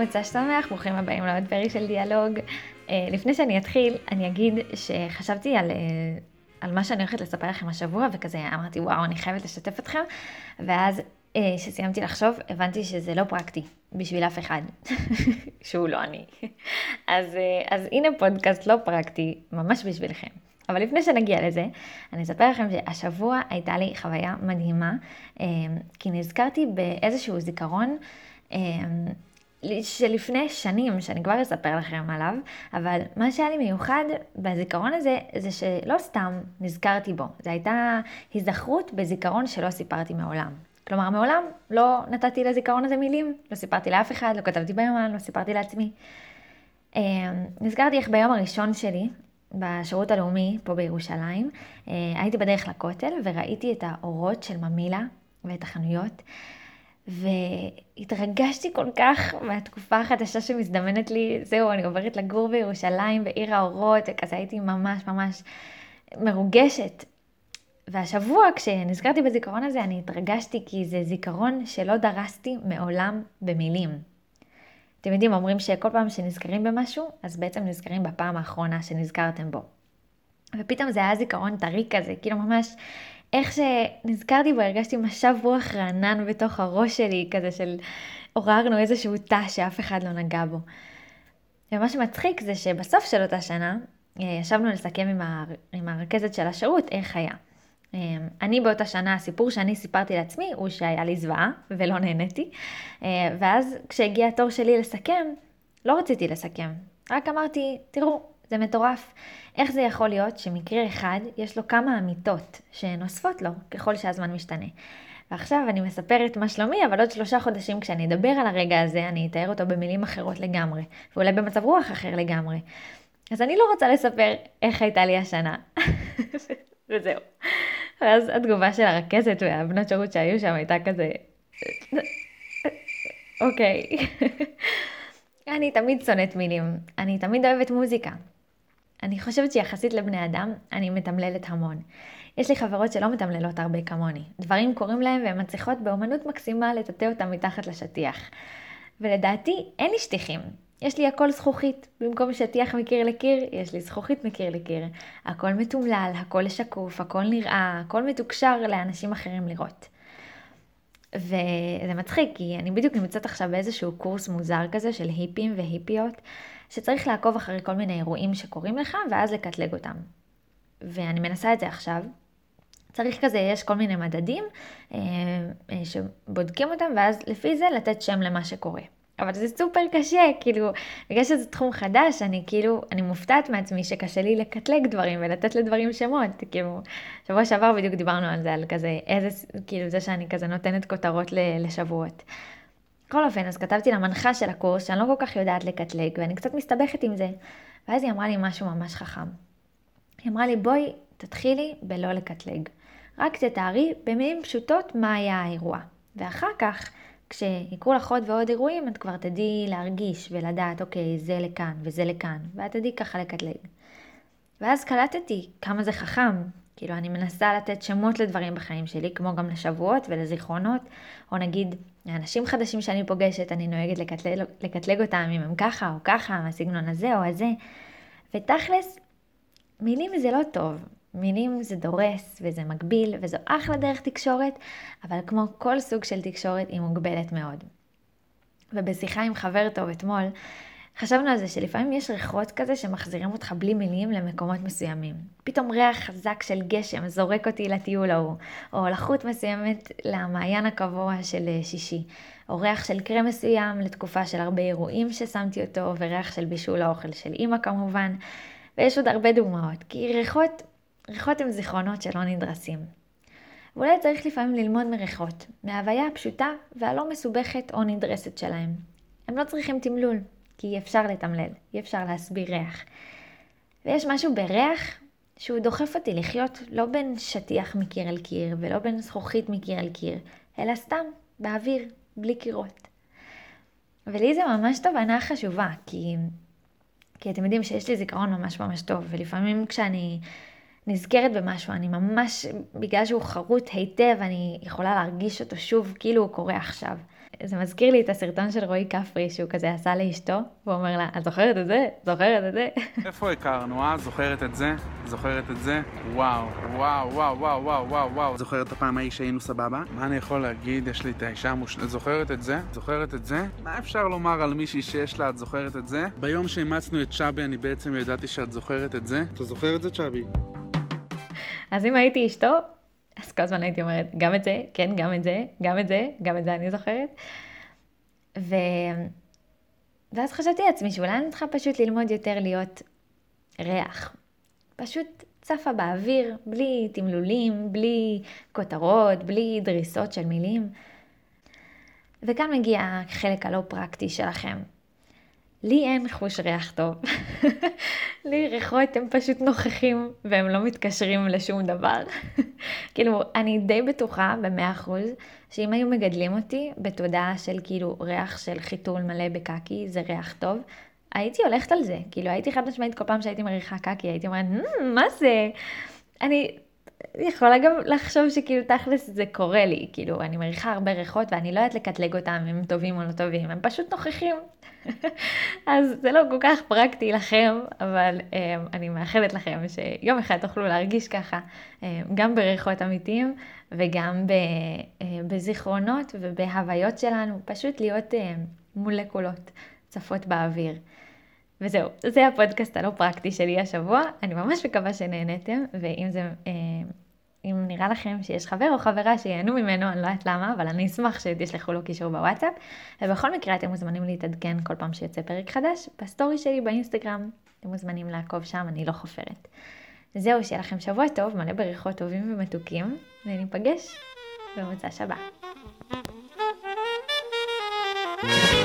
מוצא שמח, ברוכים הבאים לעוד פרק של דיאלוג. Uh, לפני שאני אתחיל, אני אגיד שחשבתי על, uh, על מה שאני הולכת לספר לכם השבוע, וכזה אמרתי, וואו, אני חייבת לשתף אתכם, ואז כשסיימתי uh, לחשוב, הבנתי שזה לא פרקטי בשביל אף אחד, שהוא לא אני. אז, אז הנה פודקאסט לא פרקטי, ממש בשבילכם. אבל לפני שנגיע לזה, אני אספר לכם שהשבוע הייתה לי חוויה מדהימה, כי נזכרתי באיזשהו זיכרון שלפני שנים, שאני כבר אספר לכם עליו, אבל מה שהיה לי מיוחד בזיכרון הזה, זה שלא סתם נזכרתי בו, זו הייתה הזדחרות בזיכרון שלא סיפרתי מעולם. כלומר, מעולם לא נתתי לזיכרון הזה מילים, לא סיפרתי לאף אחד, לא כתבתי ביומן, לא סיפרתי לעצמי. אמ, נזכרתי איך ביום הראשון שלי, בשירות הלאומי פה בירושלים, אה, הייתי בדרך לכותל וראיתי את האורות של ממילה ואת החנויות. והתרגשתי כל כך מהתקופה החדשה שמזדמנת לי, זהו, אני עוברת לגור בירושלים, בעיר האורות, וכזה הייתי ממש ממש מרוגשת. והשבוע, כשנזכרתי בזיכרון הזה, אני התרגשתי כי זה זיכרון שלא דרסתי מעולם במילים. אתם יודעים, אומרים שכל פעם שנזכרים במשהו, אז בעצם נזכרים בפעם האחרונה שנזכרתם בו. ופתאום זה היה זיכרון טרי כזה, כאילו ממש איך שנזכרתי בו, הרגשתי משב רוח רענן בתוך הראש שלי, כזה של עוררנו איזשהו תא שאף אחד לא נגע בו. ומה שמצחיק זה שבסוף של אותה שנה, אה, ישבנו לסכם עם, הר... עם הרכזת של השירות איך היה. אה, אני באותה שנה, הסיפור שאני סיפרתי לעצמי הוא שהיה לי זוועה ולא נהניתי. אה, ואז כשהגיע התור שלי לסכם, לא רציתי לסכם. רק אמרתי, תראו, זה מטורף. איך זה יכול להיות שמקרה אחד יש לו כמה אמיתות שנוספות לו ככל שהזמן משתנה. ועכשיו אני מספרת מה שלומי, אבל עוד שלושה חודשים כשאני אדבר על הרגע הזה, אני אתאר אותו במילים אחרות לגמרי, ואולי במצב רוח אחר לגמרי. אז אני לא רוצה לספר איך הייתה לי השנה. וזהו. ואז התגובה של הרכזת והבנות שירות שהיו שם הייתה כזה, אוקיי. אני תמיד שונאת מילים, אני תמיד אוהבת מוזיקה. אני חושבת שיחסית לבני אדם, אני מתמללת המון. יש לי חברות שלא מתמללות הרבה כמוני. דברים קורים להם והן מצליחות באומנות מקסימה לטאטא אותם מתחת לשטיח. ולדעתי, אין לי שטיחים. יש לי הכל זכוכית. במקום שטיח מקיר לקיר, יש לי זכוכית מקיר לקיר. הכל מתומלל, הכל שקוף, הכל נראה, הכל מתוקשר לאנשים אחרים לראות. וזה מצחיק, כי אני בדיוק נמצאת עכשיו באיזשהו קורס מוזר כזה של היפים והיפיות, שצריך לעקוב אחרי כל מיני אירועים שקורים לך, ואז לקטלג אותם. ואני מנסה את זה עכשיו. צריך כזה, יש כל מיני מדדים אה, אה, שבודקים אותם, ואז לפי זה לתת שם למה שקורה. אבל זה סופר קשה, כאילו, בגלל שזה תחום חדש, אני כאילו, אני מופתעת מעצמי שקשה לי לקטלג דברים ולתת לדברים שמות, כאילו, שבוע שעבר בדיוק דיברנו על זה, על כזה, איזה, כאילו, זה שאני כזה נותנת כותרות לשבועות. בכל אופן, אז כתבתי למנחה של הקורס שאני לא כל כך יודעת לקטלג, ואני קצת מסתבכת עם זה, ואז היא אמרה לי משהו ממש חכם. היא אמרה לי, בואי, תתחילי בלא לקטלג. רק תתארי במילים פשוטות מה היה האירוע. ואחר כך, כשיקרו לך עוד ועוד אירועים, את כבר תדעי להרגיש ולדעת, אוקיי, זה לכאן וזה לכאן, ואת תדעי ככה לקטלג. ואז קלטתי כמה זה חכם, כאילו אני מנסה לתת שמות לדברים בחיים שלי, כמו גם לשבועות ולזיכרונות, או נגיד לאנשים חדשים שאני פוגשת, אני נוהגת לקטלג, לקטלג אותם אם הם ככה או ככה, מהסגנון הזה או הזה. ותכלס, מילים זה לא טוב, מילים זה דורס וזה מגביל וזו אחלה דרך תקשורת, אבל כמו כל סוג של תקשורת היא מוגבלת מאוד. ובשיחה עם חבר טוב אתמול, חשבנו על זה שלפעמים יש ריחות כזה שמחזירים אותך בלי מילים למקומות מסוימים. פתאום ריח חזק של גשם זורק אותי לטיול ההוא, או לחות מסוימת למעיין הקבוע של אה, שישי, או ריח של קרם מסוים לתקופה של הרבה אירועים ששמתי אותו, וריח של בישול האוכל של אימא כמובן, ויש עוד הרבה דוגמאות, כי ריחות ריחות הם זיכרונות שלא נדרסים. ואולי צריך לפעמים ללמוד מריחות, מההוויה הפשוטה והלא מסובכת או נדרסת שלהם. הם לא צריכים תמלול, כי אי אפשר לתמלל, אי אפשר להסביר ריח. ויש משהו בריח שהוא דוחף אותי לחיות לא בין שטיח מקיר אל קיר ולא בין זכוכית מקיר אל קיר, אלא סתם, באוויר, בלי קירות. ולי זה ממש תובנה חשובה, כי, כי אתם יודעים שיש לי זיכרון ממש ממש טוב, ולפעמים כשאני נזכרת במשהו, אני ממש, בגלל שהוא חרוט היטב, אני יכולה להרגיש אותו שוב כאילו הוא קורה עכשיו. זה מזכיר לי את הסרטון של רועי כפרי, שהוא כזה עשה לאשתו, והוא אומר לה, את זוכרת את זה? זוכרת את זה? איפה הכרנו, אה? זוכרת את זה? זוכרת את זה? וואו, וואו, וואו, וואו, וואו, וואו, וואו. זוכרת את הפעם ההיא שהיינו סבבה? מה אני יכול להגיד? יש לי את האישה המושלמת. זוכרת את זה? זוכרת את זה? מה אפשר לומר על מישהי שיש לה, את זוכרת את זה? ביום שאימצנו את צ'אבי, אני בעצם ידעתי שאת זוכרת את זה. אתה זוכר את זה, צ'אבי? אז אם הייתי אשתו, אז כל הזמן הייתי אומרת, גם את זה, כן, גם את זה, גם את זה, גם את זה אני זוכרת. ו... ואז חשבתי לעצמי שאולי אני צריכה פשוט ללמוד יותר להיות ריח. פשוט צפה באוויר, בלי תמלולים, בלי כותרות, בלי דריסות של מילים. וכאן מגיע החלק הלא פרקטי שלכם. לי אין חוש ריח טוב. לי ריחות הם פשוט נוכחים והם לא מתקשרים לשום דבר. כאילו, אני די בטוחה במאה אחוז שאם היו מגדלים אותי בתודעה של כאילו ריח של חיתול מלא בקקי זה ריח טוב, הייתי הולכת על זה. כאילו, הייתי חד משמעית כל פעם שהייתי מריחה קקי, הייתי אומרת, מה זה? אני יכולה גם לחשוב שכאילו תכלס זה קורה לי, כאילו אני מריחה הרבה ריחות ואני לא יודעת לקטלג אותם אם הם טובים או לא טובים, הם פשוט נוכחים. אז זה לא כל כך פרקטי לכם, אבל um, אני מאחלת לכם שיום אחד תוכלו להרגיש ככה, um, גם בריחות אמיתיים וגם ב, uh, בזיכרונות ובהוויות שלנו, פשוט להיות uh, מולקולות צפות באוויר. וזהו, זה הפודקאסט הלא פרקטי שלי השבוע, אני ממש מקווה שנהנתם, ואם זה, אה, אם נראה לכם שיש חבר או חברה שיהנו ממנו, אני לא יודעת למה, אבל אני אשמח שתשלחו לו קישור בוואטסאפ, ובכל מקרה אתם מוזמנים להתעדכן כל פעם שיוצא פרק חדש, בסטורי שלי באינסטגרם, אתם מוזמנים לעקוב שם, אני לא חופרת. זהו, שיהיה לכם שבוע טוב, מלא בריחות טובים ומתוקים, וניפגש במוצ"ש הבא. thank you